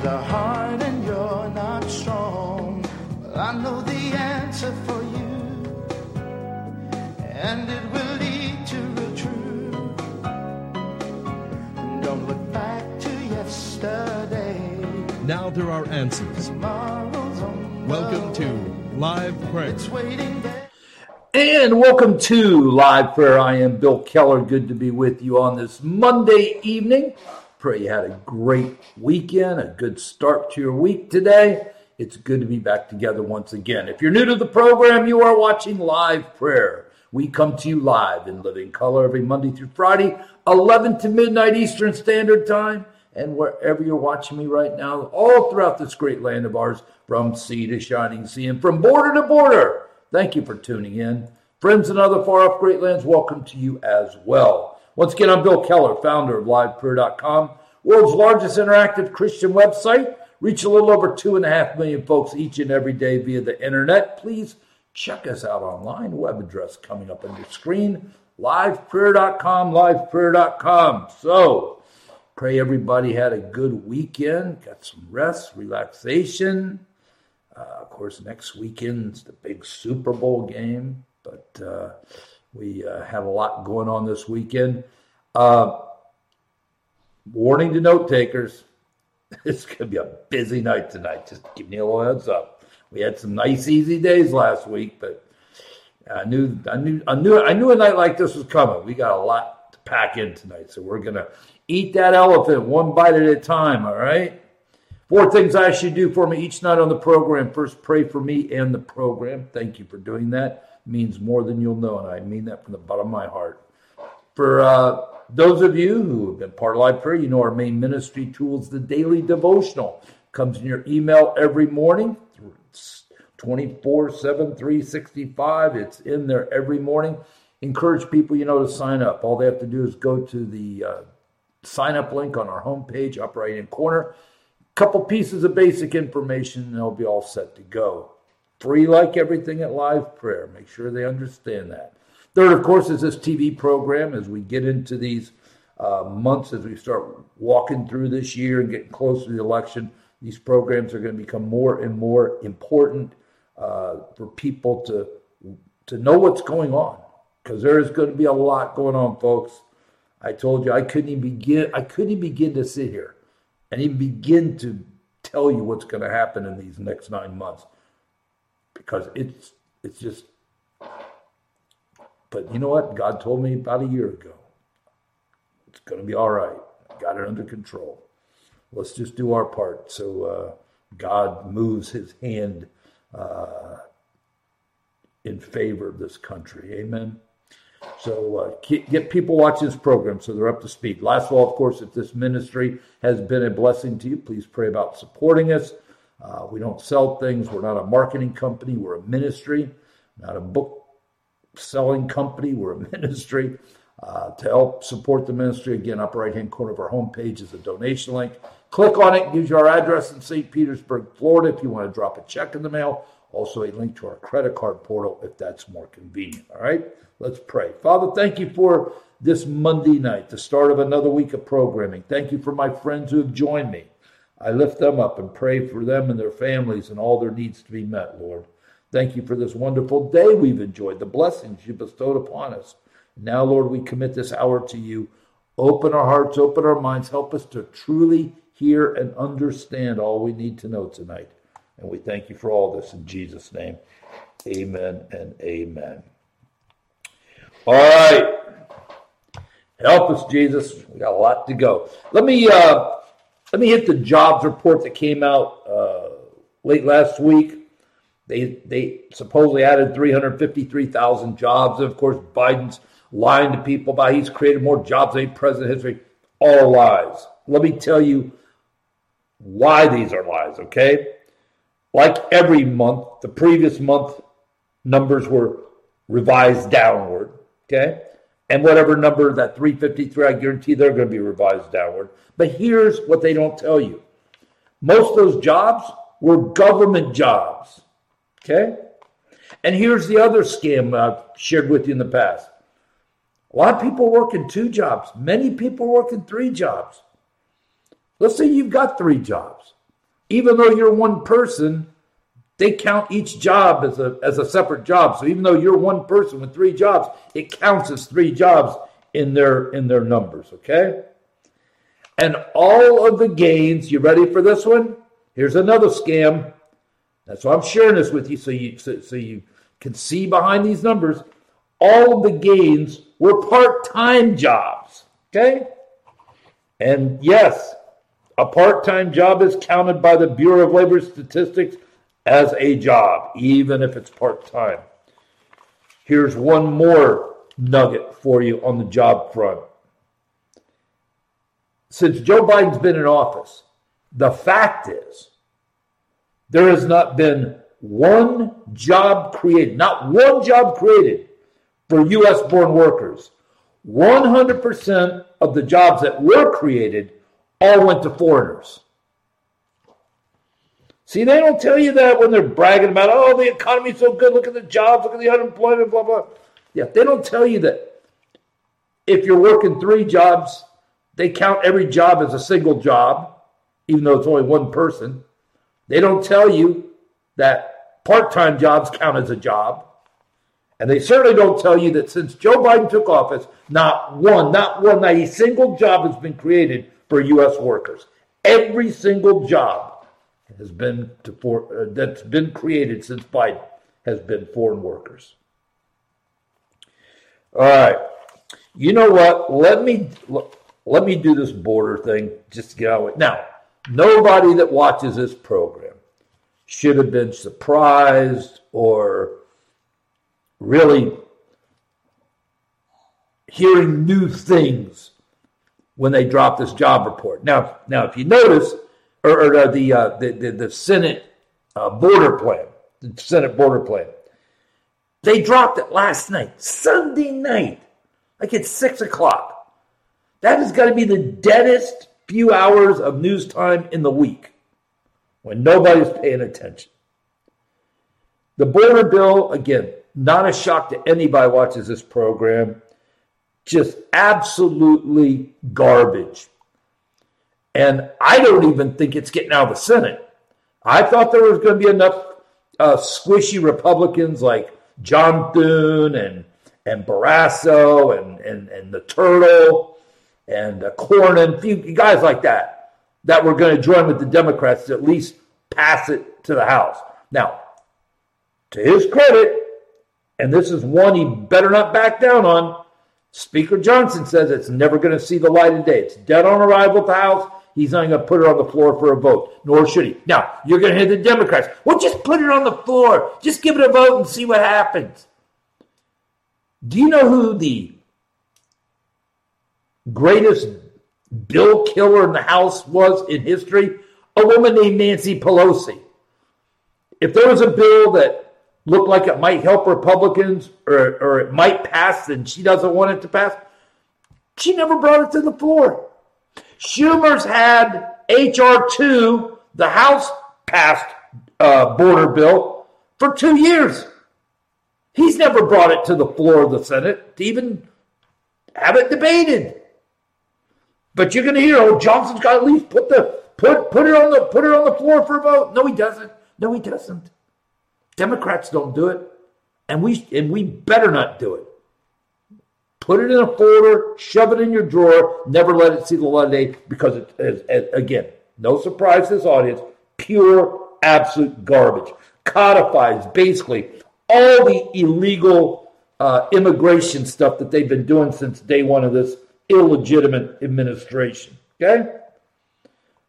times are hard and you're not strong. Well, I know the answer for you, and it will lead to the truth. Don't look back to yesterday. Now there are answers. Tomorrow's on the Welcome to. Live Prayer. It's waiting there. And welcome to Live Prayer. I am Bill Keller. Good to be with you on this Monday evening. Pray you had a great weekend, a good start to your week today. It's good to be back together once again. If you're new to the program, you are watching Live Prayer. We come to you live in living color every Monday through Friday, 11 to midnight Eastern Standard Time. And wherever you're watching me right now, all throughout this great land of ours, from sea to shining sea and from border to border. Thank you for tuning in. Friends in other far off great lands, welcome to you as well. Once again, I'm Bill Keller, founder of LivePrayer.com, world's largest interactive Christian website. Reach a little over two and a half million folks each and every day via the internet. Please check us out online. Web address coming up on your screen. LivePrayer.com, LivePrayer.com. So, pray everybody had a good weekend, got some rest, relaxation. Uh, of course, next weekend's the big Super Bowl game, but uh, we uh, have a lot going on this weekend. Uh, warning to note takers it's going to be a busy night tonight. Just giving you a little heads up. We had some nice, easy days last week, but I knew, I knew, I knew, I knew a night like this was coming. We got a lot to pack in tonight, so we're going to eat that elephant one bite at a time. All right. Four things I should do for me each night on the program. First, pray for me and the program. Thank you for doing that. Means more than you'll know, and I mean that from the bottom of my heart. For uh, those of you who have been part of Live Prayer, you know our main ministry tool is the daily devotional. Comes in your email every morning. It's 24 7, 365. It's in there every morning. Encourage people, you know, to sign up. All they have to do is go to the uh, sign up link on our homepage, up right hand corner. Couple pieces of basic information, and they'll be all set to go. Free like everything at Live Prayer. Make sure they understand that. Third, of course, is this TV program as we get into these uh, months, as we start walking through this year and getting close to the election. These programs are going to become more and more important uh, for people to to know what's going on because there is going to be a lot going on, folks. I told you I couldn't even begin. I couldn't even begin to sit here and even begin to tell you what's going to happen in these next nine months because it's it's just but you know what? God told me about a year ago. It's going to be all right. Got it under control. Let's just do our part so uh, God moves his hand uh, in favor of this country. Amen. So uh, get people watching this program so they're up to speed. Last of all, of course, if this ministry has been a blessing to you, please pray about supporting us. Uh, we don't sell things. We're not a marketing company. We're a ministry, not a book selling company. We're a ministry. Uh, to help support the ministry, again, upper right hand corner of our homepage is a donation link. Click on it, gives you our address in St. Petersburg, Florida, if you want to drop a check in the mail. Also, a link to our credit card portal if that's more convenient. All right, let's pray. Father, thank you for this Monday night, the start of another week of programming. Thank you for my friends who have joined me. I lift them up and pray for them and their families and all their needs to be met, Lord. Thank you for this wonderful day we've enjoyed, the blessings you bestowed upon us. Now, Lord, we commit this hour to you. Open our hearts, open our minds, help us to truly hear and understand all we need to know tonight. And we thank you for all this in Jesus' name. Amen and amen. All right. Help us, Jesus. We got a lot to go. Let me uh, let me hit the jobs report that came out uh, late last week. They they supposedly added 353,000 jobs. And of course, Biden's lying to people about he's created more jobs than any president in history. All lies. Let me tell you why these are lies, okay? Like every month, the previous month numbers were revised downward, okay? And whatever number, that 353, I guarantee they're going to be revised downward. But here's what they don't tell you most of those jobs were government jobs, okay? And here's the other scam I've shared with you in the past. A lot of people work in two jobs. Many people work in three jobs. Let's say you've got three jobs. even though you're one person, they count each job as a as a separate job. So even though you're one person with three jobs, it counts as three jobs in their in their numbers. Okay. And all of the gains, you ready for this one? Here's another scam. That's why I'm sharing this with you so you so, so you can see behind these numbers. All of the gains were part-time jobs. Okay? And yes, a part-time job is counted by the Bureau of Labor Statistics as a job, even if it's part-time. Here's one more nugget for you on the job front since Joe Biden's been in office, the fact is there has not been one job created, not one job created for U.S. born workers. 100% of the jobs that were created all went to foreigners. See, they don't tell you that when they're bragging about, oh, the economy's so good, look at the jobs, look at the unemployment, blah, blah. Yeah, they don't tell you that if you're working three jobs, they count every job as a single job, even though it's only one person. They don't tell you that part time jobs count as a job. And they certainly don't tell you that since Joe Biden took office, not one, not one, not a single job has been created for U.S. workers. Every single job has been to for, uh, that's been created since Biden has been foreign workers. All right. You know what? Let me let me do this border thing just to get out of it. Now, nobody that watches this program should have been surprised or really hearing new things when they drop this job report. Now, now if you notice, or, or the, uh, the, the, the Senate uh, border plan, the Senate border plan, they dropped it last night, Sunday night, like at six o'clock. That is going to be the deadest few hours of news time in the week when nobody's paying attention. The border bill, again, not a shock to anybody watches this program, just absolutely garbage. And I don't even think it's getting out of the Senate. I thought there was going to be enough uh, squishy Republicans like John Thune and and Barrasso and, and, and the Turtle and uh, Cornyn, few guys like that, that were going to join with the Democrats to at least pass it to the House. Now, to his credit, and this is one he better not back down on, Speaker Johnson says it's never going to see the light of day. It's dead on arrival at the House. He's not going to put it on the floor for a vote, nor should he. Now, you're going to hear the Democrats. Well, just put it on the floor. Just give it a vote and see what happens. Do you know who the greatest bill killer in the House was in history? A woman named Nancy Pelosi. If there was a bill that looked like it might help Republicans or, or it might pass and she doesn't want it to pass, she never brought it to the floor. Schumer's had H.R. 2, the House passed uh, border bill, for two years. He's never brought it to the floor of the Senate to even have it debated. But you're going to hear, oh, Johnson's got to at least put the put put it on the put it on the floor for a vote. No, he doesn't. No, he doesn't. Democrats don't do it, and we and we better not do it. Put it in a folder, shove it in your drawer, never let it see the light of day because it is again no surprise to this audience, pure absolute garbage. Codifies basically all the illegal uh, immigration stuff that they've been doing since day one of this illegitimate administration. Okay?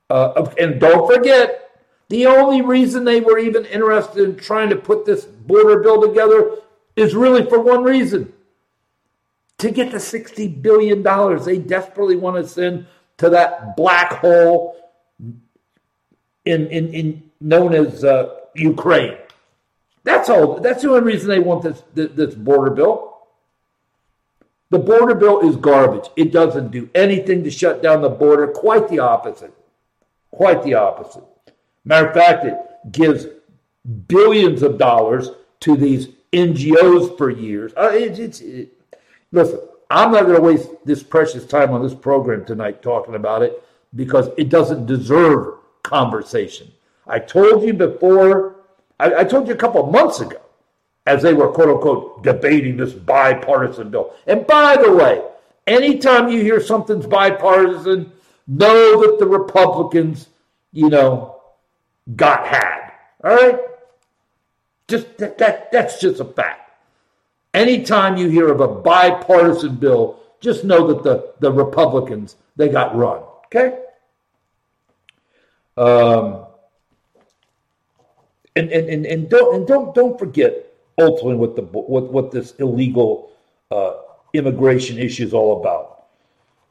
Uh, and don't forget, the only reason they were even interested in trying to put this border bill together is really for one reason to get the $60 billion they desperately want to send to that black hole in, in, in known as uh, Ukraine. That's all. That's the only reason they want this, this border bill. The border bill is garbage. It doesn't do anything to shut down the border. Quite the opposite. Quite the opposite. Matter of fact, it gives billions of dollars to these NGOs for years. Uh, it, it, listen. I'm not going to waste this precious time on this program tonight talking about it because it doesn't deserve conversation. I told you before, I, I told you a couple months ago, as they were quote unquote debating this bipartisan bill. And by the way, anytime you hear something's bipartisan, know that the Republicans, you know, got had. All right? Just that, that that's just a fact. Anytime you hear of a bipartisan bill, just know that the, the Republicans, they got run. Okay? Um, and, and, and, and don't and don't don't forget ultimately what the what what this illegal uh, immigration issue is all about.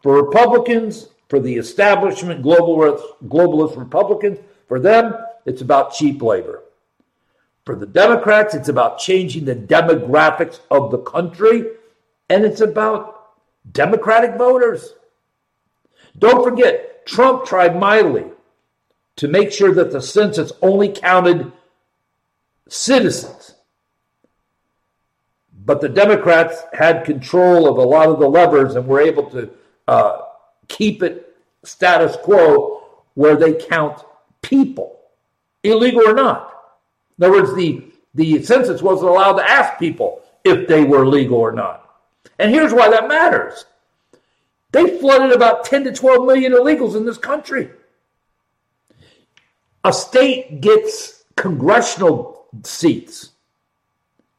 For Republicans, for the establishment globalist globalist Republicans, for them it's about cheap labor. For the Democrats, it's about changing the demographics of the country, and it's about Democratic voters. Don't forget, Trump tried mightily to make sure that the census only counted citizens. But the Democrats had control of a lot of the levers and were able to uh, keep it status quo where they count people, illegal or not. In other words, the, the census wasn't allowed to ask people if they were legal or not. And here's why that matters. They flooded about 10 to 12 million illegals in this country. A state gets congressional seats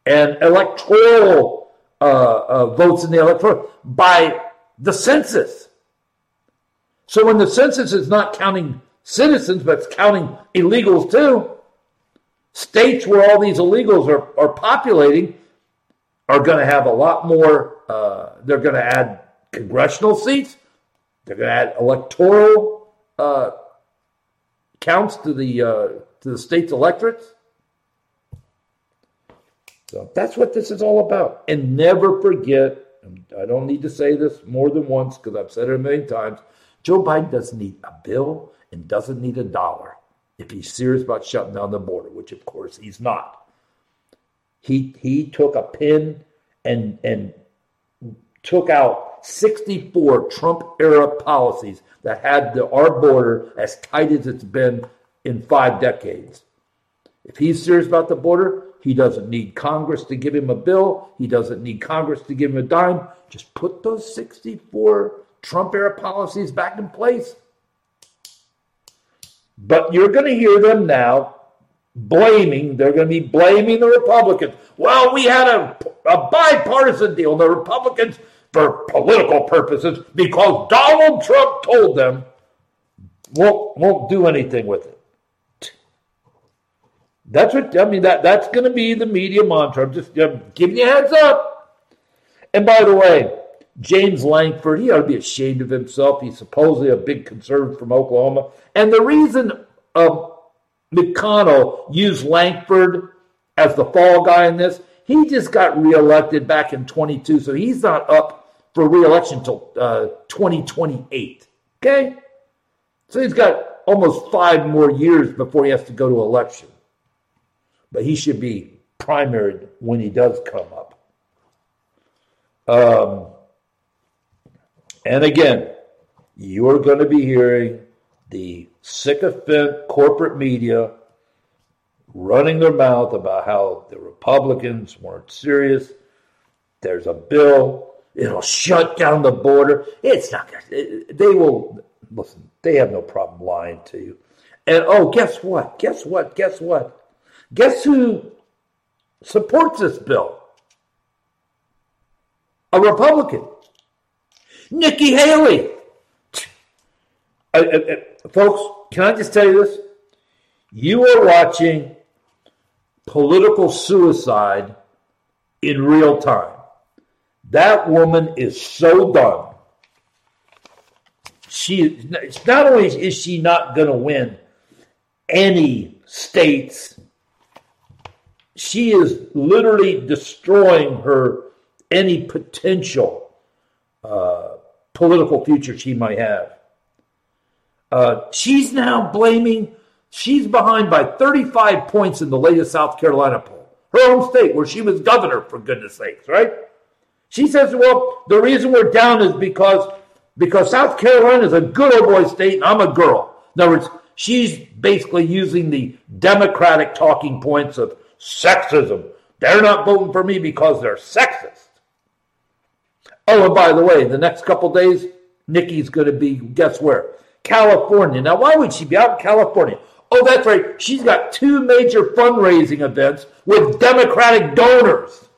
and electoral uh, uh, votes in the electoral by the census. So when the census is not counting citizens, but it's counting illegals too, states where all these illegals are, are populating are going to have a lot more, uh, they're going to add congressional seats, they're going to add electoral uh, counts to the, uh, to the state's electorates. So that's what this is all about. And never forget, I don't need to say this more than once because I've said it a million times Joe Biden doesn't need a bill and doesn't need a dollar if he's serious about shutting down the border, which of course he's not. He he took a pin and and took out 64 Trump era policies that had the, our border as tight as it's been in five decades. If he's serious about the border, he doesn't need Congress to give him a bill. He doesn't need Congress to give him a dime. Just put those 64 Trump era policies back in place. But you're going to hear them now blaming, they're going to be blaming the Republicans. Well, we had a, a bipartisan deal, the Republicans, for political purposes, because Donald Trump told them, won't, won't do anything with it. That's what I mean. That that's going to be the media mantra. I'm just I'm giving you a heads up. And by the way, James Lankford, he ought to be ashamed of himself. He's supposedly a big conservative from Oklahoma. And the reason uh, McConnell used Lankford as the fall guy in this, he just got reelected back in 22, so he's not up for reelection until uh, 2028. Okay? So he's got almost five more years before he has to go to election. But he should be primaried when he does come up. Um, and again, you're going to be hearing the sycophant corporate media running their mouth about how the Republicans weren't serious. There's a bill, it'll shut down the border. It's not to, they will, listen, they have no problem lying to you. And oh, guess what? Guess what? Guess what? Guess who supports this bill? A Republican. Nikki Haley. Uh, uh, uh, folks, can I just tell you this? You are watching political suicide in real time. That woman is so done. She it's not only is she not going to win any states, she is literally destroying her any potential uh, political future she might have. Uh, she's now blaming, she's behind by 35 points in the latest South Carolina poll, her own state where she was governor, for goodness sakes, right? She says, well, the reason we're down is because because South Carolina is a good old boy state and I'm a girl. In other words, She's basically using the Democratic talking points of sexism. They're not voting for me because they're sexist. Oh, and by the way, the next couple days, Nikki's going to be, guess where? California. Now, why would she be out in California? Oh, that's right. She's got two major fundraising events with Democratic donors.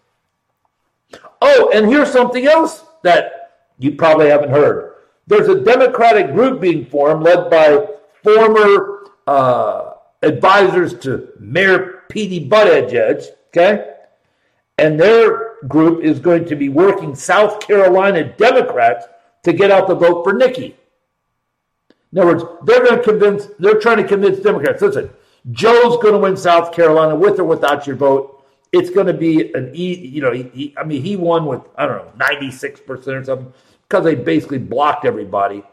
Oh, and here's something else that you probably haven't heard. There's a Democratic group being formed led by former uh, advisors to Mayor Petey Buttigieg, okay? And their group is going to be working South Carolina Democrats to get out the vote for Nikki. In other words, they're going to convince, they're trying to convince Democrats. Listen, Joe's going to win South Carolina with or without your vote. It's going to be an e, you know, he, I mean, he won with I don't know, ninety six percent or something because they basically blocked everybody.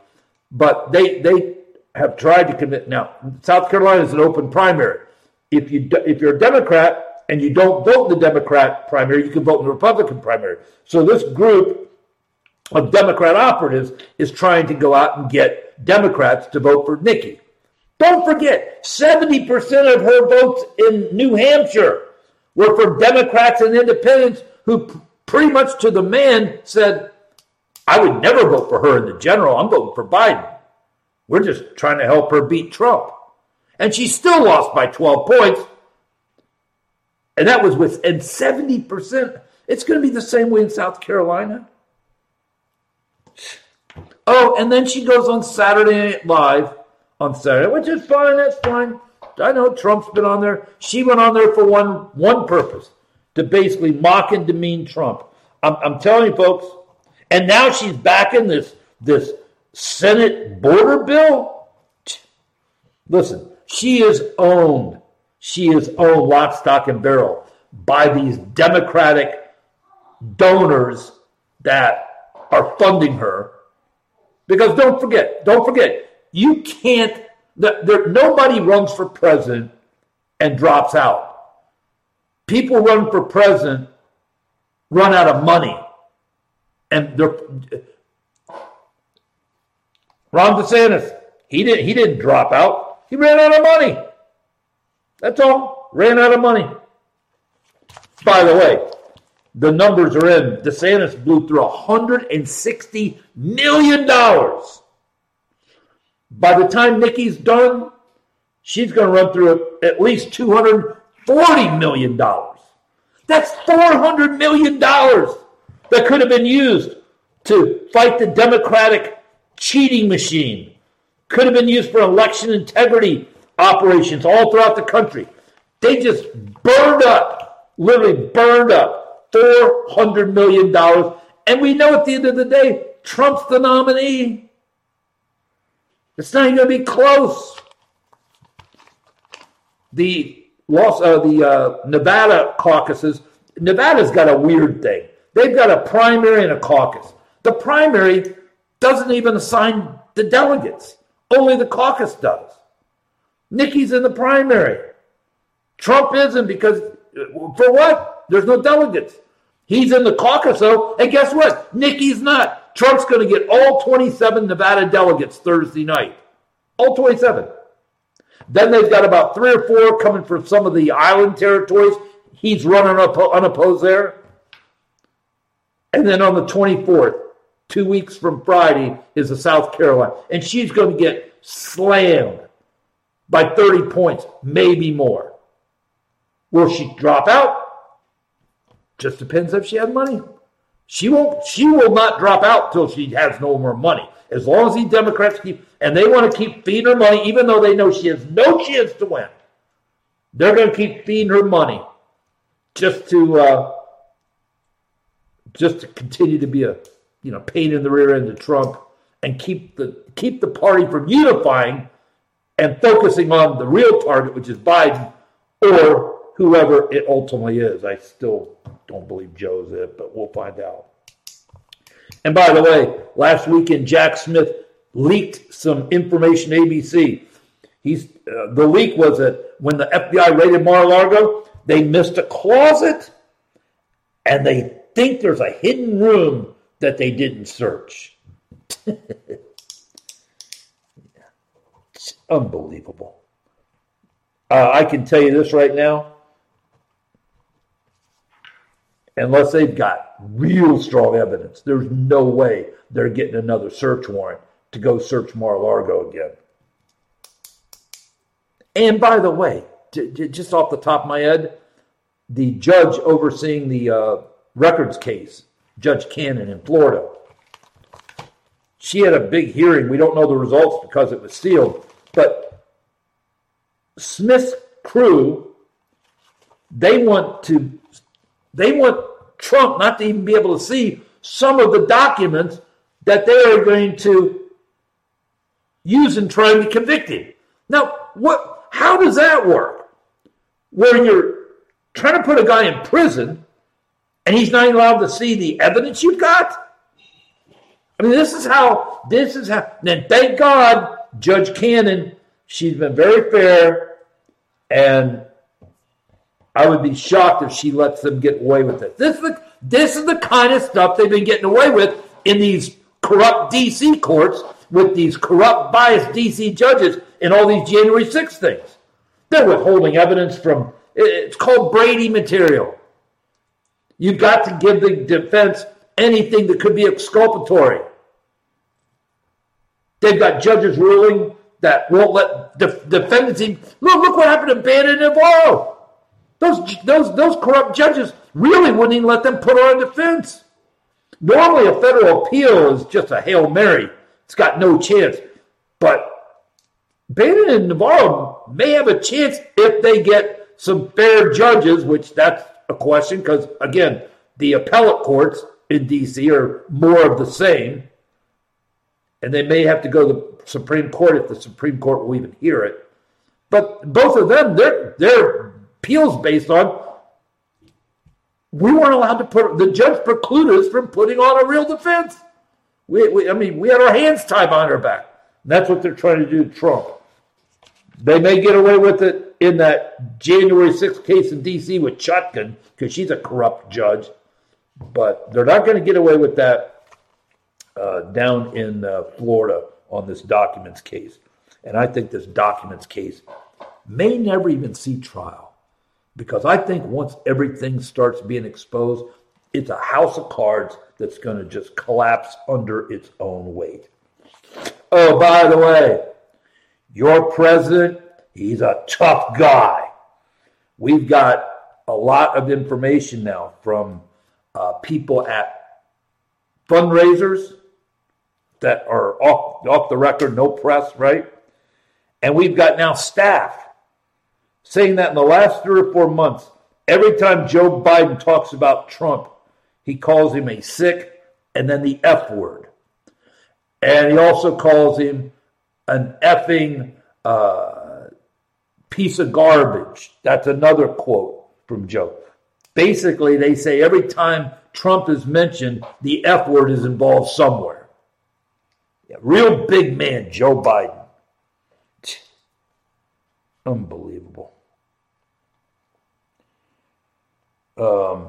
But they they have tried to commit. Now, South Carolina is an open primary. If you if you're a Democrat and you don't vote in the Democrat primary, you can vote in the Republican primary. So this group of Democrat operatives is trying to go out and get Democrats to vote for Nikki. Don't forget, 70% of her votes in New Hampshire were for Democrats and independents who pretty much to the man said, I would never vote for her in the general. I'm voting for Biden. We're just trying to help her beat Trump. And she still lost by 12 points. And that was with, and 70%. It's going to be the same way in South Carolina. Oh, and then she goes on Saturday Night Live on Saturday, which is fine. That's fine. I know Trump's been on there. She went on there for one one purpose to basically mock and demean Trump. I'm, I'm telling you, folks. And now she's back in this this Senate border bill. Listen, she is owned. She is owned lock, stock, and barrel by these Democratic donors that are funding her. Because don't forget, don't forget, you can't there, nobody runs for president and drops out. People run for president, run out of money, and they're. Ron DeSantis, he didn't. He didn't drop out. He ran out of money. That's all. Ran out of money. By the way, the numbers are in. DeSantis blew through $160 million by the time Nikki's done, she's going to run through at least $240 million. That's $400 million that could have been used to fight the Democratic cheating machine, could have been used for election integrity operations all throughout the country. They just burned up, literally burned up $400 million. And we know at the end of the day, Trump's the nominee. It's not even going to be close. The loss, uh, the uh, Nevada caucuses. Nevada's got a weird thing. They've got a primary and a caucus. The primary doesn't even assign the delegates. Only the caucus does. Nikki's in the primary. Trump isn't because for what? There's no delegates. He's in the caucus though, and guess what? Nikki's not. Trump's going to get all 27 Nevada delegates Thursday night. All 27. Then they've got about three or four coming from some of the island territories. He's running up unopposed there. And then on the 24th, two weeks from Friday, is the South Carolina. And she's going to get slammed by 30 points, maybe more. Will she drop out? Just depends if she has money. She won't. She will not drop out till she has no more money. As long as these Democrats keep and they want to keep feeding her money, even though they know she has no chance to win, they're going to keep feeding her money just to uh, just to continue to be a you know pain in the rear end of Trump and keep the keep the party from unifying and focusing on the real target, which is Biden or whoever it ultimately is. I still don't believe Joe's it, but we'll find out. And by the way, last weekend, Jack Smith leaked some information ABC. He's uh, the leak was that when the FBI raided Mar-a-Lago, they missed a closet, and they think there's a hidden room that they didn't search. Unbelievable. Uh, I can tell you this right now. Unless they've got real strong evidence, there's no way they're getting another search warrant to go search Mar-a-Lago again. And by the way, just off the top of my head, the judge overseeing the uh, records case, Judge Cannon in Florida, she had a big hearing. We don't know the results because it was sealed, but Smith's crew, they want to, they want Trump not to even be able to see some of the documents that they are going to use in trying to convict him. Now, what? How does that work? Where you're trying to put a guy in prison and he's not allowed to see the evidence you've got? I mean, this is how, this is how, then thank God, Judge Cannon, she's been very fair, and I would be shocked if she lets them get away with it. This is the, this is the kind of stuff they've been getting away with in these corrupt DC courts with these corrupt, biased DC judges in all these January 6 things. They're withholding evidence from, it's called Brady material. You've got to give the defense anything that could be exculpatory. They've got judges ruling that won't let def- defendants even, look, look what happened to Bannon and Navarro. Those, those, those corrupt judges really wouldn't even let them put on a defense. Normally, a federal appeal is just a Hail Mary. It's got no chance. But Bannon and Navarro may have a chance if they get some fair judges, which that's a question because, again, the appellate courts in D.C. are more of the same. And they may have to go to the Supreme Court if the Supreme Court will even hear it. But both of them, their their appeals based on we weren't allowed to put the judge precluded us from putting on a real defense. We, we, I mean, we had our hands tied behind our back. And that's what they're trying to do to Trump. They may get away with it in that January 6th case in D.C. with Chutkan because she's a corrupt judge, but they're not going to get away with that uh, down in uh, Florida on this documents case. And I think this documents case may never even see trial because I think once everything starts being exposed, it's a house of cards that's going to just collapse under its own weight. Oh, by the way, your president, he's a tough guy. We've got a lot of information now from uh, people at fundraisers that are off, off the record, no press, right? And we've got now staff saying that in the last three or four months, every time Joe Biden talks about Trump, he calls him a sick and then the F word. And he also calls him an effing uh, piece of garbage. That's another quote from Joe. Basically, they say every time Trump is mentioned, the F word is involved somewhere. Yeah, real big man, Joe Biden. Unbelievable. Um,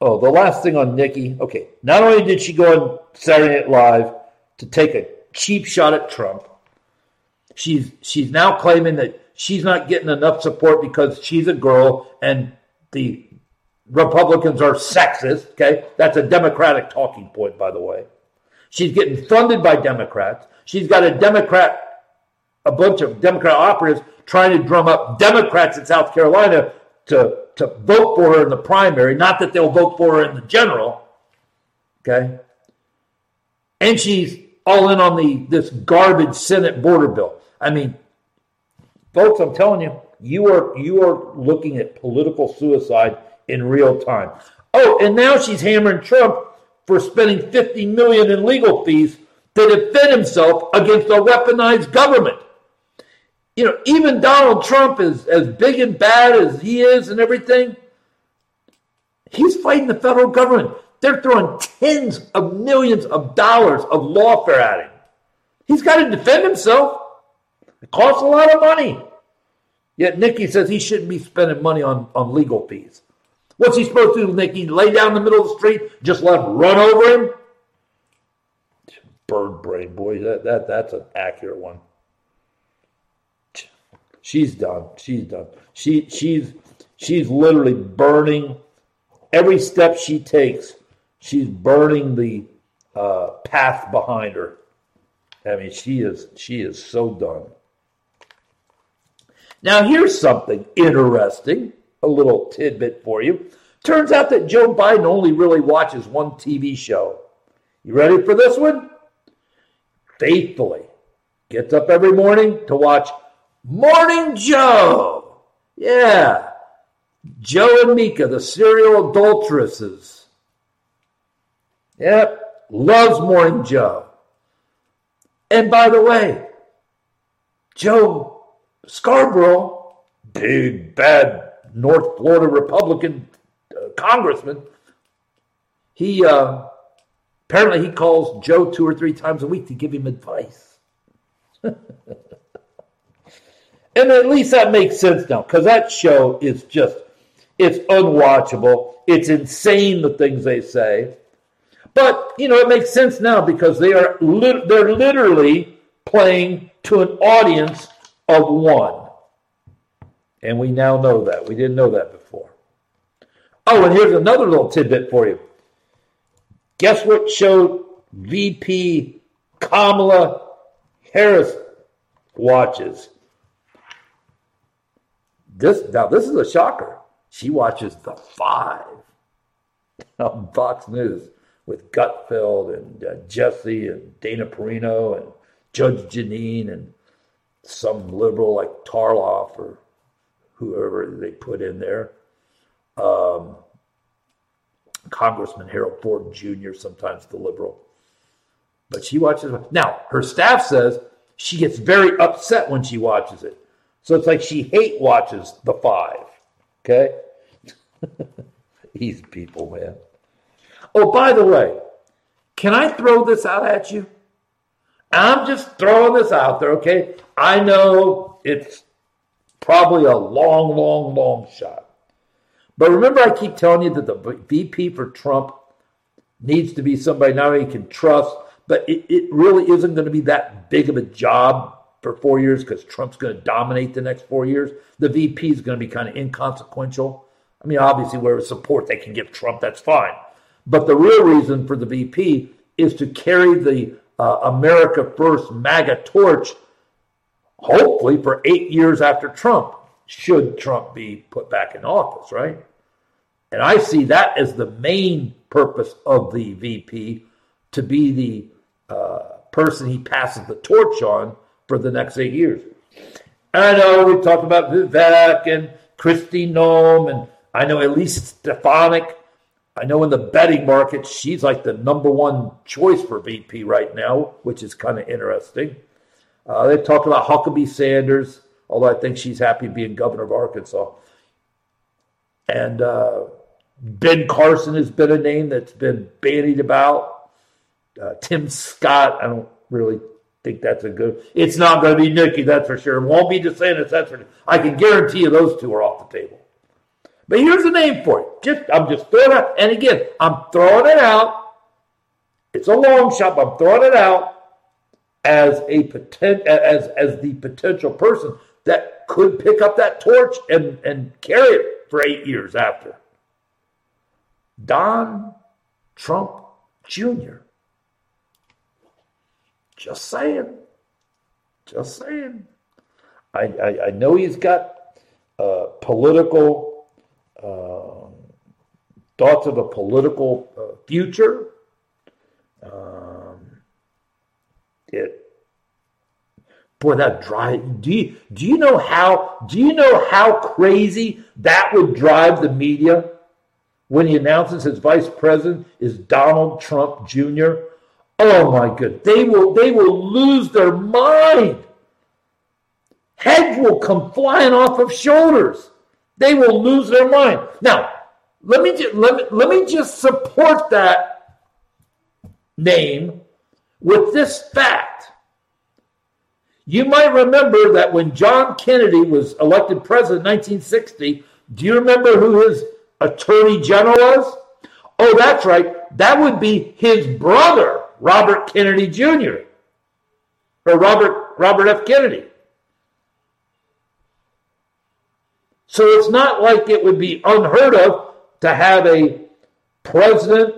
oh, the last thing on Nikki. Okay, not only did she go on Saturday Night Live to take a cheap shot at Trump. She's she's now claiming that she's not getting enough support because she's a girl and the Republicans are sexist. Okay, that's a Democratic talking point, by the way. She's getting funded by Democrats. She's got a Democrat, a bunch of Democrat operatives trying to drum up Democrats in South Carolina to, to vote for her in the primary. Not that they'll vote for her in the general. Okay. And she's all in on the this garbage Senate border bill. I mean, folks, I'm telling you, you are you are looking at political suicide in real time. Oh, and now she's hammering Trump for spending 50 million in legal fees to defend himself against a weaponized government. You know, even Donald Trump is as big and bad as he is and everything. He's fighting the federal government. They're throwing tens of millions of dollars of lawfare at him. He's got to defend himself. It costs a lot of money. Yet Nikki says he shouldn't be spending money on, on legal fees. What's he supposed to do, Nikki? Lay down in the middle of the street, just let him run over him? bird brain, boy. That, that that's an accurate one. She's done. She's done. She she's she's literally burning every step she takes. She's burning the uh, path behind her. I mean, she is she is so done. Now, here's something interesting, a little tidbit for you. Turns out that Joe Biden only really watches one TV show. You ready for this one? Faithfully gets up every morning to watch Morning Joe. Yeah. Joe and Mika, the serial adulteresses. Yep. Loves Morning Joe. And by the way, Joe Scarborough, big bad North Florida Republican uh, congressman, he uh, apparently he calls Joe two or three times a week to give him advice. and at least that makes sense now because that show is just it's unwatchable. It's insane the things they say. But you know it makes sense now because they are li- they're literally playing to an audience of one. And we now know that. We didn't know that before. Oh, and here's another little tidbit for you. Guess what show VP Kamala Harris watches? This now this is a shocker. She watches The Five on Fox News with Gutfeld and uh, Jesse and Dana Perino and Judge Jeanine and some liberal like Tarlov or whoever they put in there. Um, Congressman Harold Ford Jr., sometimes the liberal. But she watches. Now, her staff says she gets very upset when she watches it. So it's like she hate watches the five. Okay? These people, man. Oh, by the way, can I throw this out at you? I'm just throwing this out there, okay? I know it's probably a long, long, long shot. But remember, I keep telling you that the VP for Trump needs to be somebody not only can trust, but it, it really isn't going to be that big of a job for four years because Trump's going to dominate the next four years. The VP is going to be kind of inconsequential. I mean, obviously, whatever support they can give Trump, that's fine. But the real reason for the VP is to carry the uh, America First MAGA torch, hopefully for eight years after Trump, should Trump be put back in office, right? And I see that as the main purpose of the VP to be the uh, person he passes the torch on for the next eight years. And I know we talked about Vivek and Kristi Noem, and I know Elise Stefanik I know in the betting market, she's like the number one choice for VP right now, which is kind of interesting. Uh, they talked about Huckabee Sanders, although I think she's happy being governor of Arkansas. And uh, Ben Carson has been a name that's been bandied about. Uh, Tim Scott, I don't really think that's a good. It's not going to be Nikki, that's for sure. It won't be DeSantis, that's for. I can guarantee you those two are off the table. But here's a name for it. Just I'm just throwing it. Out, and again, I'm throwing it out. It's a long shot, but I'm throwing it out as a potent as as the potential person that could pick up that torch and and carry it for eight years after. Don Trump Jr. Just saying. Just saying. I, I, I know he's got uh, political um, thoughts of a political uh, future. Um, it, boy, that drive. Do you do you know how do you know how crazy that would drive the media when he announces his vice president is Donald Trump Jr. Oh my good, they will they will lose their mind. Heads will come flying off of shoulders. They will lose their mind. Now, let me just, let me, let me just support that name with this fact. You might remember that when John Kennedy was elected president in 1960, do you remember who his attorney general was? Oh, that's right. That would be his brother, Robert Kennedy Jr. or Robert Robert F. Kennedy. So it's not like it would be unheard of to have a president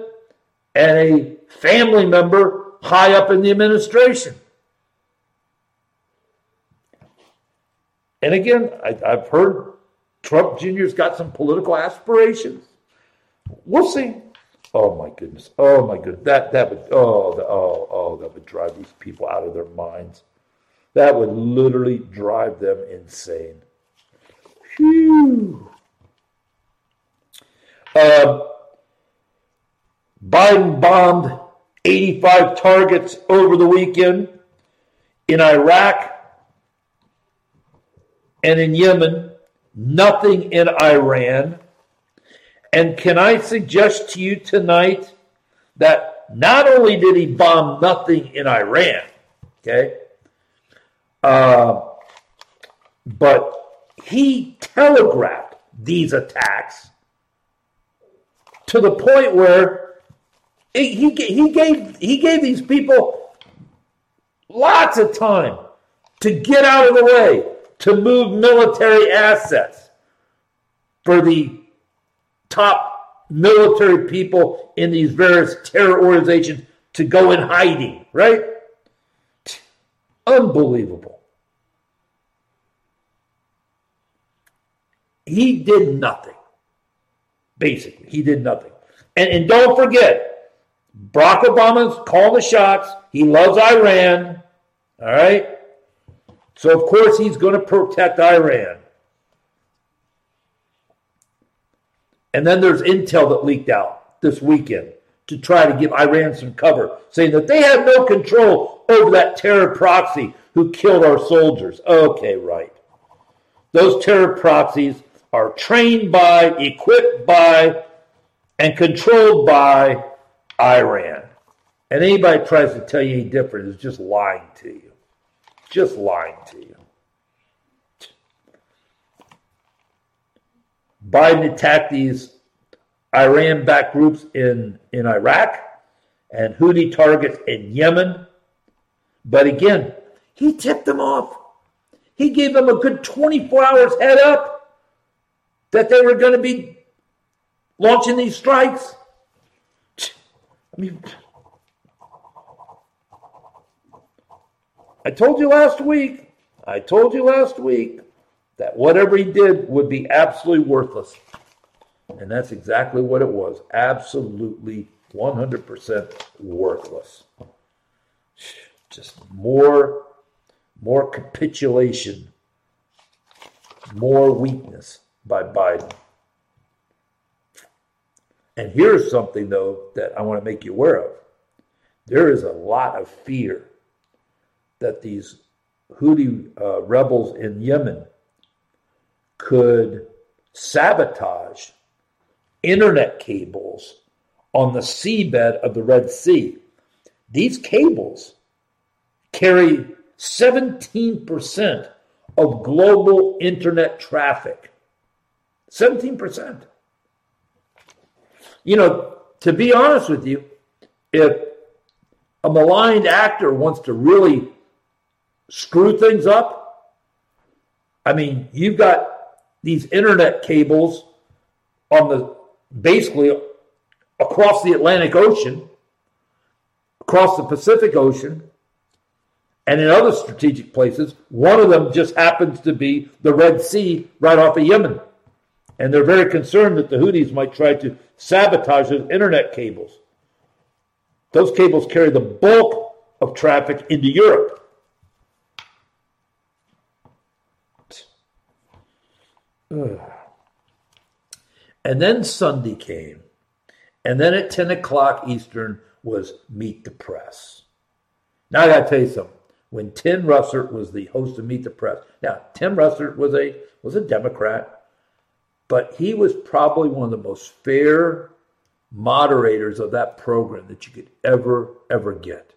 and a family member high up in the administration. And again, I, have heard Trump Jr.'s got some political aspirations. We'll see. Oh my goodness. Oh my goodness. That that would oh the, oh oh that would drive these people out of their minds. That would literally drive them insane. Phew. Uh, Biden bombed 85 targets over the weekend in Iraq and in Yemen, nothing in Iran. And can I suggest to you tonight that not only did he bomb nothing in Iran, okay, uh, but he telegraphed these attacks to the point where he, he, gave he gave these people lots of time to get out of the way, to move military assets for the top military people in these various terror organizations to go in hiding, right? Unbelievable. He did nothing. Basically, he did nothing. And, and don't forget, Barack Obama's calling the shots. He loves Iran. All right? So, of course, he's going to protect Iran. And then there's intel that leaked out this weekend to try to give Iran some cover, saying that they have no control over that terror proxy who killed our soldiers. Okay, right. Those terror proxies are trained by, equipped by, and controlled by Iran. And anybody tries to tell you any different is just lying to you. Just lying to you. Biden attacked these Iran backed groups in, in Iraq and Houthi targets in Yemen. But again, he tipped them off. He gave them a good 24 hours head up that they were going to be launching these strikes. I told you last week, I told you last week that whatever he did would be absolutely worthless. And that's exactly what it was. Absolutely 100% worthless. Just more more capitulation, more weakness by Biden. And here's something, though, that I want to make you aware of. There is a lot of fear that these Houthi uh, rebels in Yemen could sabotage internet cables on the seabed of the Red Sea. These cables carry 17% of global internet traffic. 17%. You know, to be honest with you, if a maligned actor wants to really screw things up, I mean, you've got these internet cables on the basically across the Atlantic Ocean, across the Pacific Ocean, and in other strategic places. One of them just happens to be the Red Sea right off of Yemen. And they're very concerned that the Houthis might try to sabotage those internet cables. Those cables carry the bulk of traffic into Europe. And then Sunday came. And then at 10 o'clock Eastern was Meet the Press. Now I got to tell you something. When Tim Russert was the host of Meet the Press, now Tim Russert was a was a Democrat, but he was probably one of the most fair moderators of that program that you could ever ever get,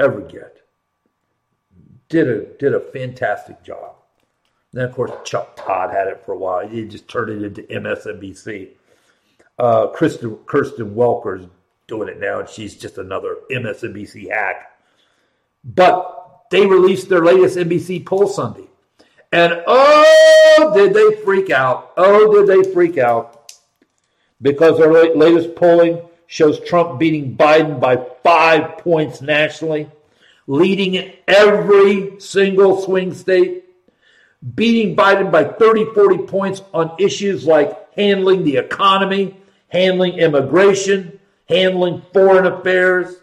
ever get. Did a did a fantastic job. Then, of course, Chuck Todd had it for a while. He just turned it into MSNBC. Uh, Kristen, Kristen Welker's doing it now, and she's just another MSNBC hack. But they released their latest NBC poll Sunday. And oh, did they freak out? Oh, did they freak out? Because their latest polling shows Trump beating Biden by five points nationally, leading in every single swing state, beating Biden by 30, 40 points on issues like handling the economy, handling immigration, handling foreign affairs,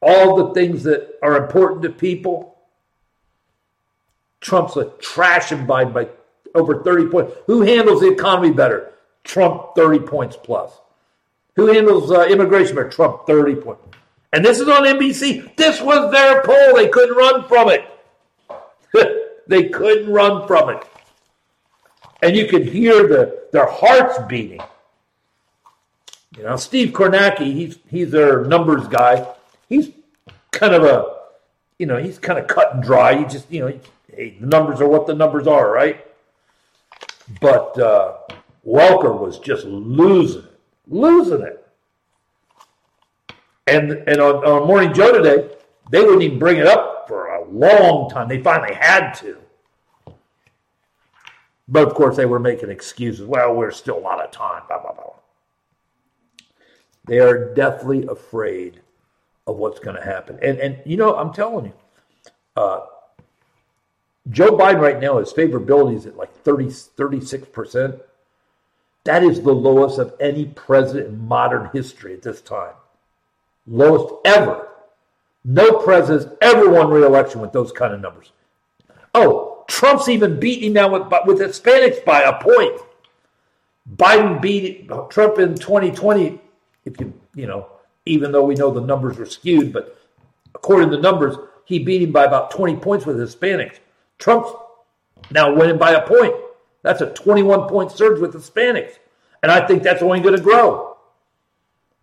all the things that are important to people. Trump's a trashing Biden by over 30 points. Who handles the economy better? Trump 30 points plus. Who handles uh, immigration better? Trump 30 points. And this is on NBC. This was their poll. They couldn't run from it. they couldn't run from it. And you could hear the, their hearts beating. You know, Steve Kornacki, he's he's their numbers guy. He's kind of a, you know, he's kind of cut and dry. He just, you know, hey, the numbers are what the numbers are, right? But uh, Welker was just losing it, losing it. And and on, on Morning Joe today, they wouldn't even bring it up for a long time. They finally had to. But of course, they were making excuses. Well, we're still lot of time. Blah blah blah. They are deathly afraid of what's going to happen. And and you know, I'm telling you, uh, Joe Biden right now, his favorability is at like 30, 36%. That is the lowest of any president in modern history at this time. Lowest ever. No president's ever won re-election with those kind of numbers. Oh, Trump's even beating now with, with Hispanics by a point. Biden beat Trump in 2020, if you, you know, even though we know the numbers were skewed, but according to the numbers, he beat him by about 20 points with Hispanics. Trump's now winning by a point. That's a 21 point surge with Hispanics. And I think that's only going to grow.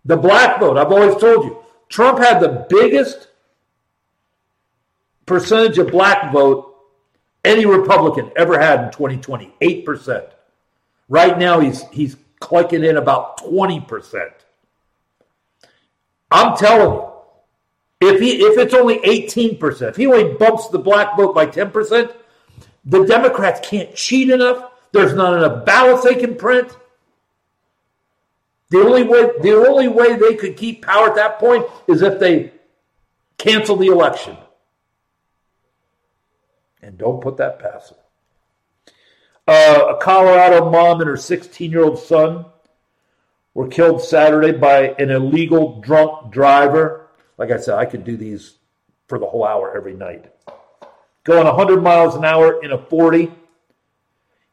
The black vote, I've always told you, Trump had the biggest percentage of black vote any Republican ever had in 2020, 8%. Right now he's he's clicking in about 20%. I'm telling you, if he if it's only 18%, if he only bumps the black vote by 10%, the Democrats can't cheat enough. There's not enough ballots they can print. The only way the only way they could keep power at that point is if they cancel the election. And don't put that past them. Uh, a Colorado mom and her 16 year old son were killed Saturday by an illegal drunk driver. Like I said, I could do these for the whole hour every night. Going 100 miles an hour in a 40.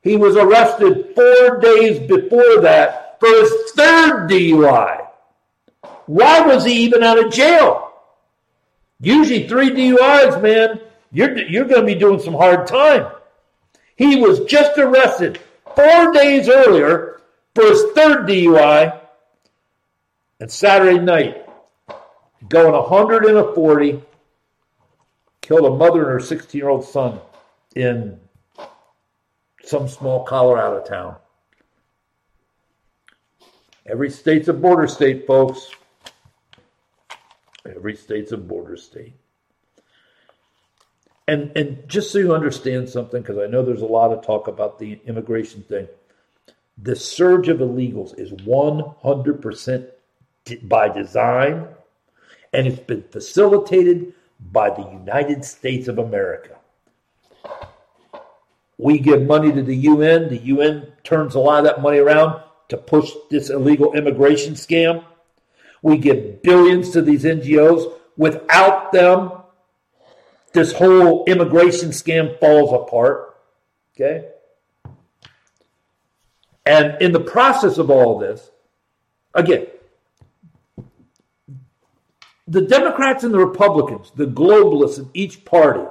He was arrested four days before that for his third DUI. Why was he even out of jail? Usually, three DUIs, man, you're, you're going to be doing some hard time. He was just arrested four days earlier for his third DUI. And Saturday night, going 100 and a 40, killed a mother and her 16 year old son in some small Colorado town. Every state's a border state, folks. Every state's a border state. And and just so you understand something, because I know there's a lot of talk about the immigration thing the surge of illegals is 100% by design, and it's been facilitated by the United States of America. We give money to the UN, the UN turns a lot of that money around to push this illegal immigration scam. We give billions to these NGOs. Without them, this whole immigration scam falls apart. Okay? And in the process of all this, again, the Democrats and the Republicans, the globalists in each party,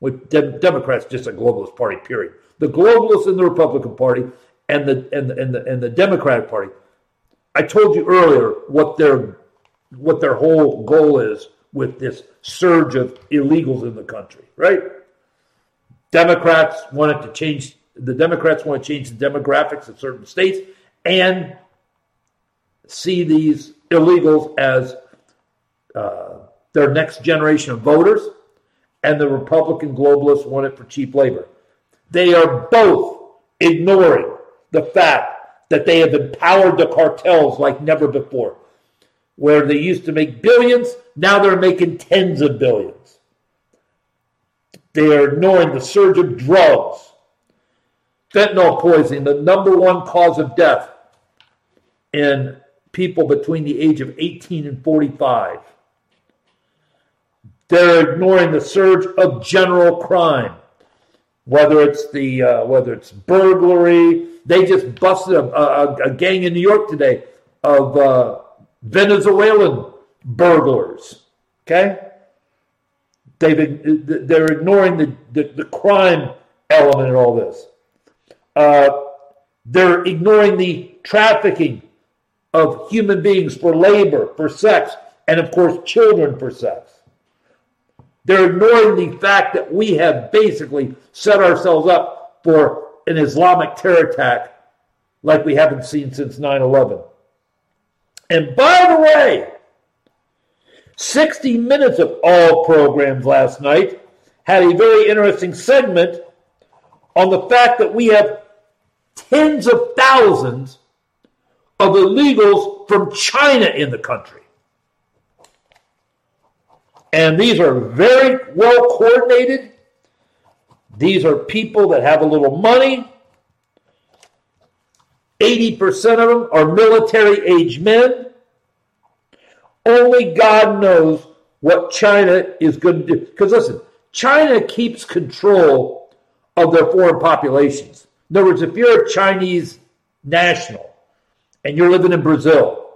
with De- Democrats just a globalist party, period. The globalists in the Republican Party and the and the, and the and the Democratic Party. I told you earlier what their what their whole goal is with this surge of illegals in the country, right? Democrats wanted to change the Democrats want to change the demographics of certain states and see these illegals as uh, their next generation of voters, and the Republican globalists want it for cheap labor. They are both ignoring the fact that they have empowered the cartels like never before. Where they used to make billions, now they're making tens of billions. They are ignoring the surge of drugs. Fentanyl poisoning, the number one cause of death in people between the age of 18 and 45. They're ignoring the surge of general crime, whether it's the uh, whether it's burglary. They just busted a, a, a gang in New York today of uh, Venezuelan burglars. Okay, They've, they're ignoring the, the, the crime element in all this. Uh, they're ignoring the trafficking of human beings for labor, for sex, and of course, children for sex. They're ignoring the fact that we have basically set ourselves up for an Islamic terror attack like we haven't seen since 9 11. And by the way, 60 Minutes of all programs last night had a very interesting segment on the fact that we have tens of thousands of illegals from China in the country. And these are very well coordinated. These are people that have a little money. 80% of them are military age men. Only God knows what China is going to do. Because listen, China keeps control of their foreign populations. In other words, if you're a Chinese national and you're living in Brazil,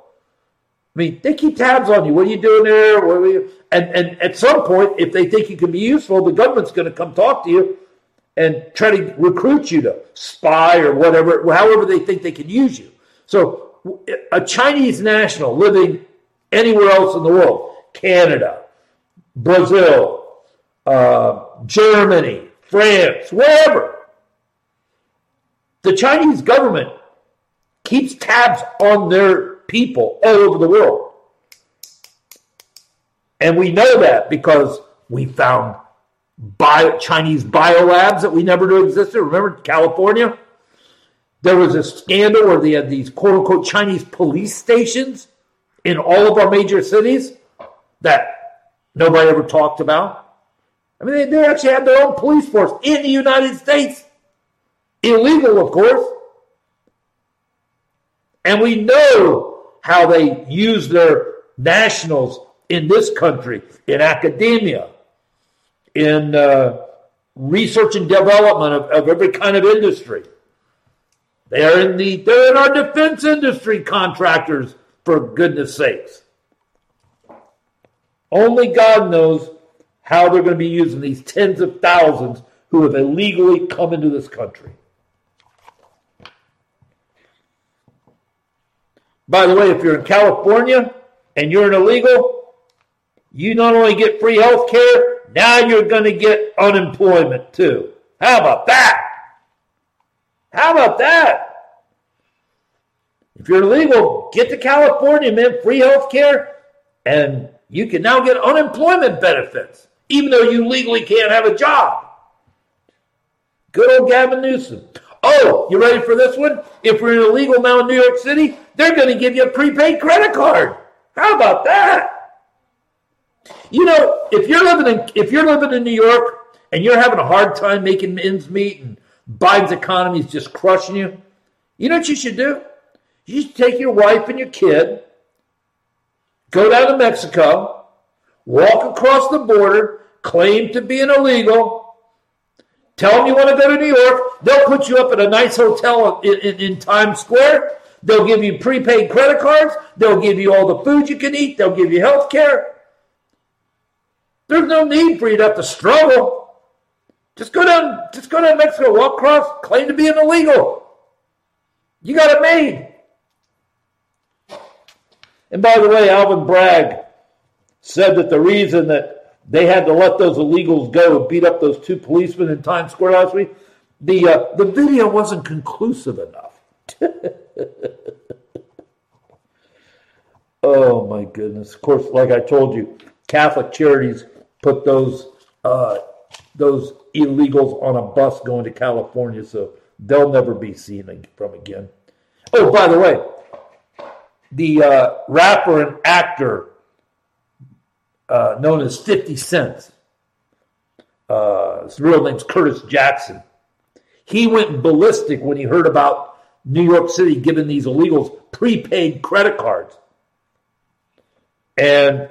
I mean, they keep tabs on you. What are you doing there? You? And, and at some point, if they think you can be useful, the government's going to come talk to you and try to recruit you to spy or whatever, however they think they can use you. So, a Chinese national living anywhere else in the world Canada, Brazil, uh, Germany, France, wherever. The Chinese government keeps tabs on their people all over the world. And we know that because we found bio, Chinese biolabs that we never knew existed. Remember California? There was a scandal where they had these quote unquote Chinese police stations in all of our major cities that nobody ever talked about. I mean, they, they actually had their own police force in the United States. Illegal, of course. And we know how they use their nationals in this country, in academia, in uh, research and development of, of every kind of industry. They're in the they're in our defense industry contractors for goodness sakes. Only God knows how they're going to be using these tens of thousands who have illegally come into this country. By the way, if you're in California and you're an illegal, you not only get free health care, now you're going to get unemployment too. How about that? How about that? If you're illegal, get to California, man, free health care, and you can now get unemployment benefits, even though you legally can't have a job. Good old Gavin Newsom. Oh, you ready for this one? If you're an illegal now in New York City, they're going to give you a prepaid credit card. How about that? You know, if you're living in if you're living in New York and you're having a hard time making ends meet and Biden's economy is just crushing you, you know what you should do? You should take your wife and your kid, go down to Mexico, walk across the border, claim to be an illegal, tell them you want to go to New York. They'll put you up at a nice hotel in, in, in Times Square. They'll give you prepaid credit cards. They'll give you all the food you can eat. They'll give you health care. There's no need for you to have to struggle. Just go down, just go down Mexico, walk across, claim to be an illegal. You got it made. And by the way, Alvin Bragg said that the reason that they had to let those illegals go and beat up those two policemen in Times Square last week, the uh, the video wasn't conclusive enough. Oh my goodness! Of course, like I told you, Catholic Charities put those uh, those illegals on a bus going to California, so they'll never be seen from again. Oh, by the way, the uh, rapper and actor uh, known as 50 Cent, uh, his real name's Curtis Jackson, he went ballistic when he heard about New York City giving these illegals prepaid credit cards. And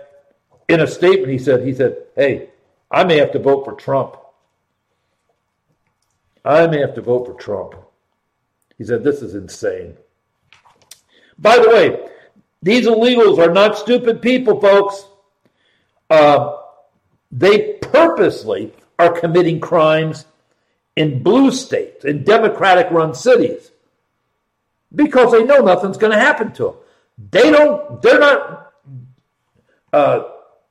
in a statement, he said, he said, hey, I may have to vote for Trump. I may have to vote for Trump. He said, this is insane. By the way, these illegals are not stupid people, folks. Uh, they purposely are committing crimes in blue states, in Democratic run cities, because they know nothing's going to happen to them. They don't, they're not uh,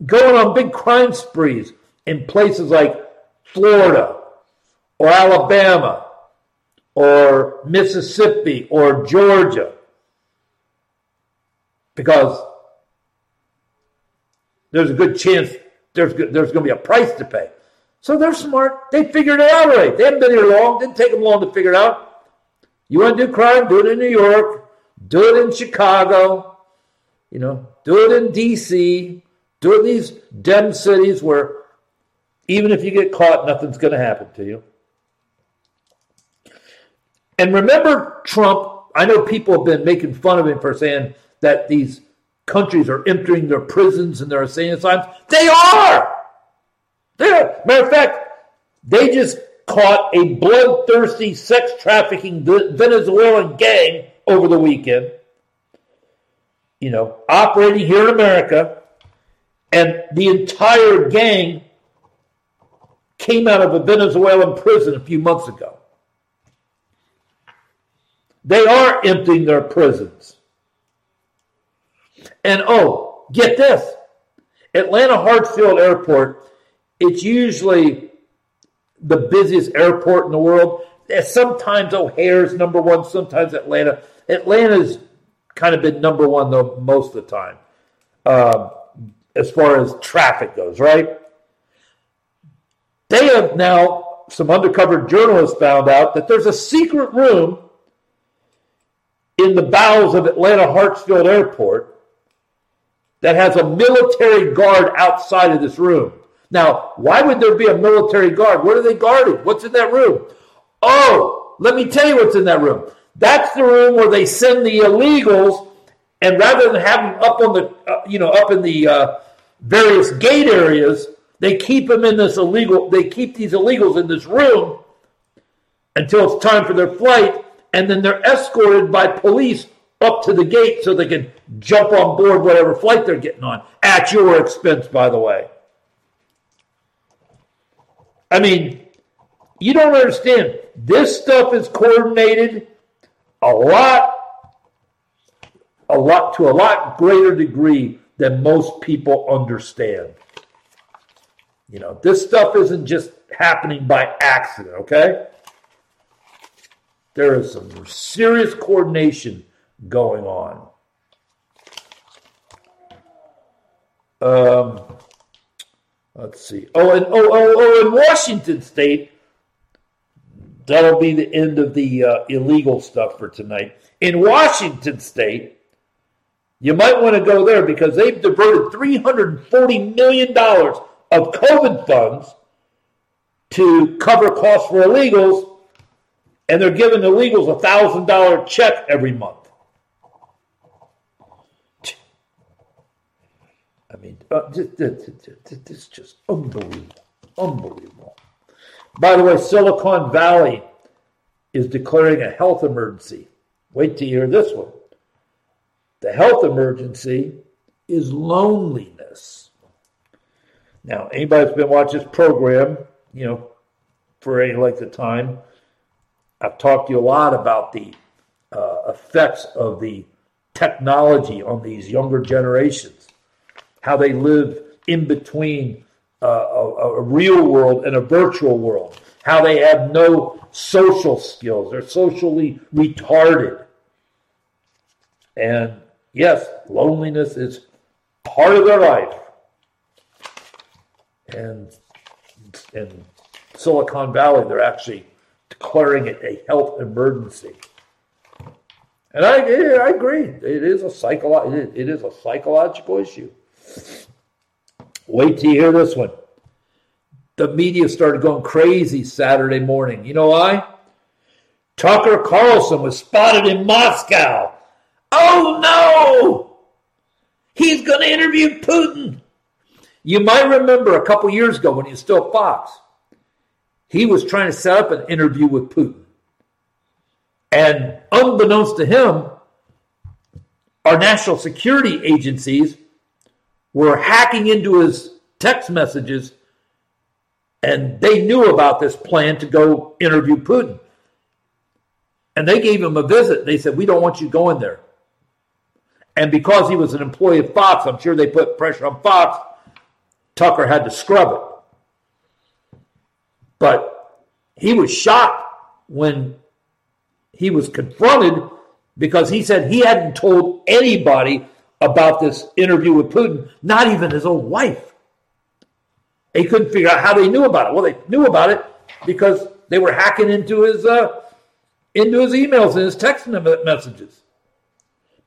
going on big crime sprees in places like Florida or Alabama or Mississippi or Georgia because there's a good chance there's, there's going to be a price to pay. So they're smart. They figured it out right. They haven't been here long. Didn't take them long to figure it out. You want to do crime? Do it in New York. Do it in Chicago. You know, do it in D.C. Do it in these dem cities where even if you get caught, nothing's going to happen to you. And remember Trump. I know people have been making fun of him for saying that these countries are emptying their prisons and their insane asylums. They are. They are. Matter of fact, they just caught a bloodthirsty sex trafficking Venezuelan gang over the weekend. You know, operating here in America, and the entire gang came out of a Venezuelan prison a few months ago. They are emptying their prisons. And oh, get this Atlanta Hartsfield Airport, it's usually the busiest airport in the world. Sometimes O'Hare's number one, sometimes Atlanta. Atlanta's kind of been number one though most of the time, um, as far as traffic goes, right? They have now, some undercover journalists found out that there's a secret room in the bowels of Atlanta Hartsfield Airport that has a military guard outside of this room. Now, why would there be a military guard? What are they guarding? What's in that room? Oh, let me tell you what's in that room. That's the room where they send the illegals, and rather than have them up on the, uh, you know, up in the uh, various gate areas, they keep them in this illegal. They keep these illegals in this room until it's time for their flight, and then they're escorted by police up to the gate so they can jump on board whatever flight they're getting on at your expense, by the way. I mean, you don't understand. This stuff is coordinated a lot, a lot to a lot greater degree than most people understand. You know, this stuff isn't just happening by accident, okay? There is some serious coordination going on. Um, let's see. Oh, and oh, oh, oh, in Washington State, that'll be the end of the uh, illegal stuff for tonight. In Washington State, you might want to go there because they've diverted $340 million of COVID funds to cover costs for illegals, and they're giving illegals a $1,000 check every month. I mean, uh, is just unbelievable. Unbelievable. By the way, Silicon Valley is declaring a health emergency. Wait till you hear this one. The health emergency is loneliness. Now, anybody that's been watching this program, you know, for any length of time, I've talked to you a lot about the uh, effects of the technology on these younger generations how they live in between uh, a, a real world and a virtual world, how they have no social skills, they're socially retarded. And yes, loneliness is part of their life. And in Silicon Valley, they're actually declaring it a health emergency. And I, I agree. It is a psycholo- it is a psychological issue. Wait till you hear this one. The media started going crazy Saturday morning. You know why? Tucker Carlson was spotted in Moscow. Oh no! He's going to interview Putin. You might remember a couple years ago when he was still Fox, he was trying to set up an interview with Putin. And unbeknownst to him, our national security agencies were hacking into his text messages and they knew about this plan to go interview Putin. And they gave him a visit. They said, We don't want you going there. And because he was an employee of Fox, I'm sure they put pressure on Fox. Tucker had to scrub it. But he was shocked when he was confronted because he said he hadn't told anybody about this interview with Putin, not even his own wife. He couldn't figure out how they knew about it. Well, they knew about it because they were hacking into his uh, into his emails and his text messages.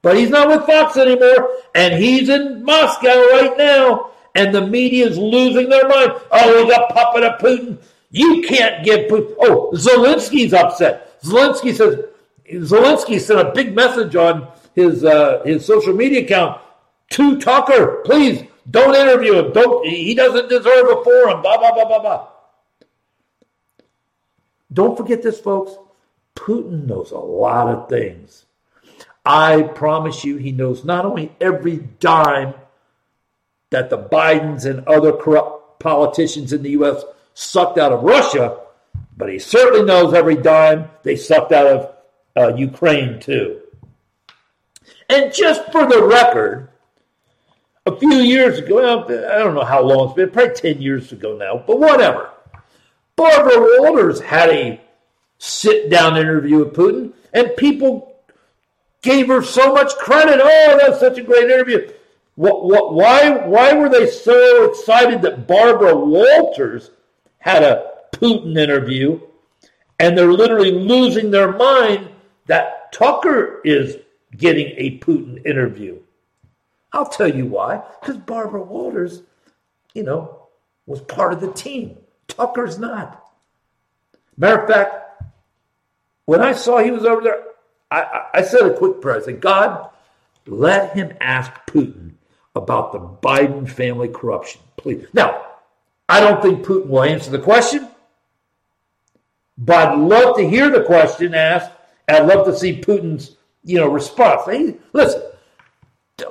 But he's not with Fox anymore, and he's in Moscow right now, and the media is losing their mind. Oh, he's a puppet of Putin. You can't give Putin. Oh, Zelensky's upset. Zelensky says Zelensky sent a big message on his uh, his social media account to Tucker. Please don't interview him. Don't. He doesn't deserve a forum. Blah blah blah blah blah. Don't forget this, folks. Putin knows a lot of things. I promise you, he knows not only every dime that the Bidens and other corrupt politicians in the U.S. sucked out of Russia, but he certainly knows every dime they sucked out of uh, Ukraine, too. And just for the record, a few years ago, I don't know how long it's been, probably 10 years ago now, but whatever. Barbara Walters had a sit down interview with Putin, and people gave her so much credit. Oh, that's such a great interview. What, what, why, why were they so excited that Barbara Walters had a Putin interview and they're literally losing their mind that Tucker is getting a Putin interview? I'll tell you why. Because Barbara Walters, you know, was part of the team. Tucker's not. Matter of fact, when I saw he was over there, I, I said a quick prayer. I said, God, let him ask Putin about the Biden family corruption, please. Now, I don't think Putin will answer the question, but I'd love to hear the question asked. I'd love to see Putin's, you know, response. Listen,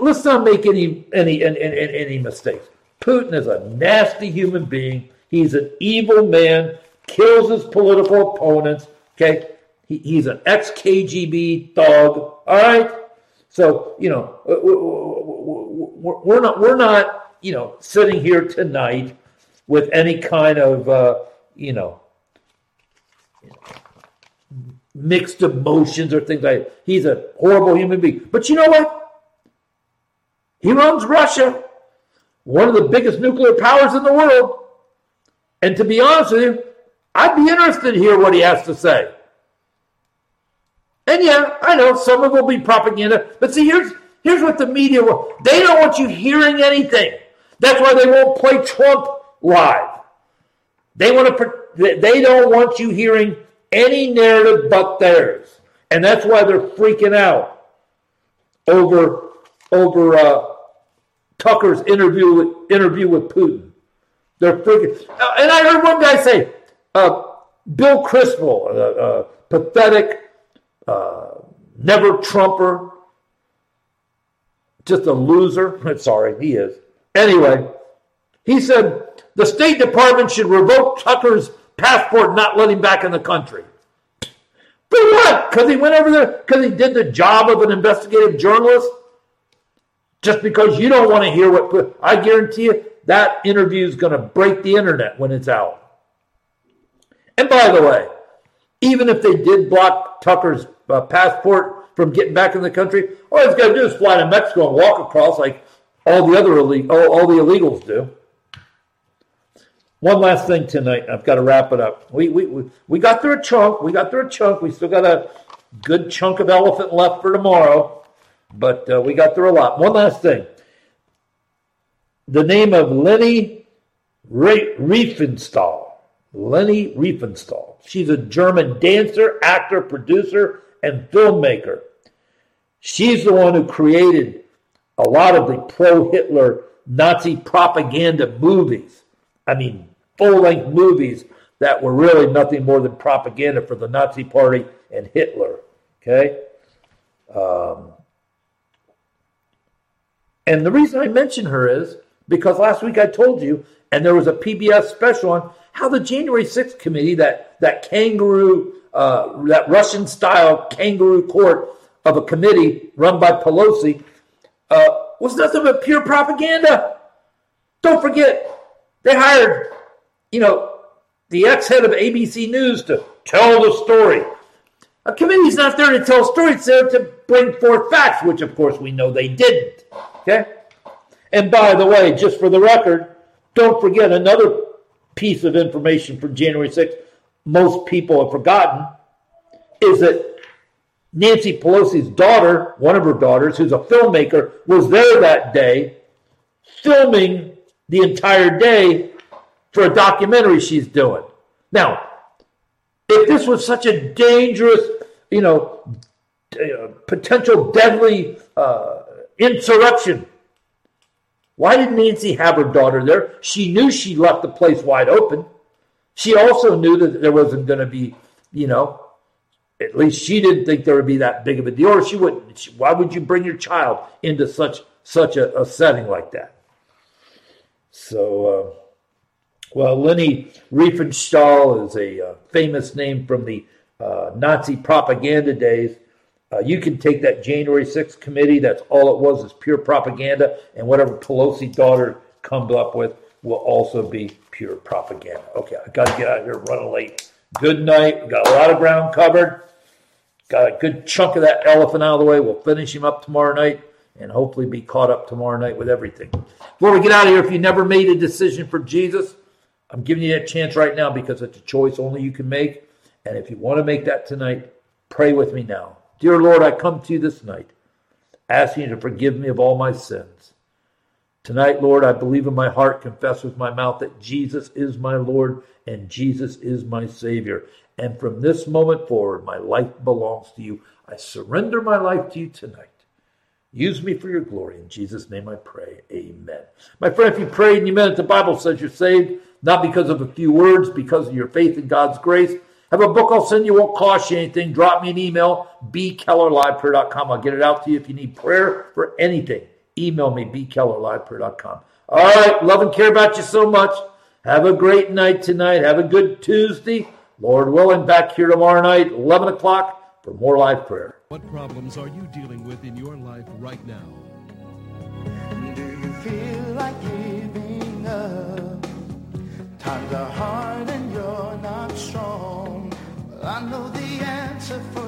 let's not make any any any, any mistakes. Putin is a nasty human being. He's an evil man, kills his political opponents. Okay, he, he's an ex KGB thug. All right, so you know we're not we're not you know sitting here tonight with any kind of uh, you know mixed emotions or things like that. He's a horrible human being. But you know what? He runs Russia, one of the biggest nuclear powers in the world. And to be honest with you, I'd be interested to hear what he has to say. And yeah, I know some of it will be propaganda, but see, here's here's what the media will. They don't want you hearing anything. That's why they won't play Trump live. They want to. They don't want you hearing any narrative but theirs, and that's why they're freaking out over over uh, Tucker's interview with, interview with Putin. They're freaking. Uh, and I heard one guy say, uh, Bill Kristol, a, pathetic, uh, never Trumper, just a loser. Sorry, he is. Anyway, he said the State Department should revoke Tucker's passport, not let him back in the country. For what? Because he went over there, because he did the job of an investigative journalist? just because you don't want to hear what I guarantee you that interview is going to break the internet when it's out. And by the way, even if they did block Tucker's uh, passport, from getting back in the country, all he's got to do is fly to Mexico and walk across like all the other ille- all, all the illegals do. One last thing tonight. I've got to wrap it up. We, we, we, we got through a chunk. We got through a chunk. We still got a good chunk of elephant left for tomorrow, but uh, we got through a lot. One last thing. The name of Leni Riefenstahl. Leni Riefenstahl. She's a German dancer, actor, producer, and filmmaker. She's the one who created a lot of the pro Hitler Nazi propaganda movies. I mean, full length movies that were really nothing more than propaganda for the Nazi Party and Hitler. Okay? Um, and the reason I mention her is because last week I told you, and there was a PBS special on how the January 6th committee, that, that kangaroo, uh, that Russian style kangaroo court of a committee run by Pelosi, uh, was nothing but pure propaganda. Don't forget, they hired, you know, the ex head of ABC News to tell the story. A committee's not there to tell stories, it's there to bring forth facts, which of course we know they didn't. Okay? And by the way, just for the record, don't forget another piece of information from January 6th most people have forgotten is that Nancy Pelosi's daughter, one of her daughters, who's a filmmaker, was there that day filming the entire day for a documentary she's doing. Now, if this was such a dangerous, you know, uh, potential deadly uh, insurrection, why did Nancy have her daughter there? She knew she left the place wide open. She also knew that there wasn't going to be, you know, at least she didn't think there would be that big of a deal, or she wouldn't. She, why would you bring your child into such such a, a setting like that? So, uh, well, Leni Riefenstahl is a uh, famous name from the uh, Nazi propaganda days. Uh, you can take that January 6th committee, that's all it was, is pure propaganda, and whatever Pelosi daughter comes up with will also be pure propaganda. Okay, I got to get out of here running late. Good night. We got a lot of ground covered. Got a good chunk of that elephant out of the way. We'll finish him up tomorrow night and hopefully be caught up tomorrow night with everything. Before we get out of here, if you never made a decision for Jesus, I'm giving you that chance right now because it's a choice only you can make. And if you want to make that tonight, pray with me now. Dear Lord, I come to you this night asking you to forgive me of all my sins. Tonight, Lord, I believe in my heart, confess with my mouth that Jesus is my Lord and Jesus is my Savior. And from this moment forward, my life belongs to you. I surrender my life to you tonight. Use me for your glory. In Jesus' name I pray. Amen. My friend, if you prayed and you meant it, the Bible says you're saved, not because of a few words, because of your faith in God's grace. Have a book I'll send you, won't cost you anything. Drop me an email, bkellerliveprayer.com. I'll get it out to you if you need prayer for anything. Email me, bkellerliveprayer.com. All right, love and care about you so much. Have a great night tonight. Have a good Tuesday. Lord willing, back here tomorrow night, 11 o'clock, for more live prayer. What problems are you dealing with in your life right now? Do you feel like giving up? kinda hard and you're not strong. I know the answer for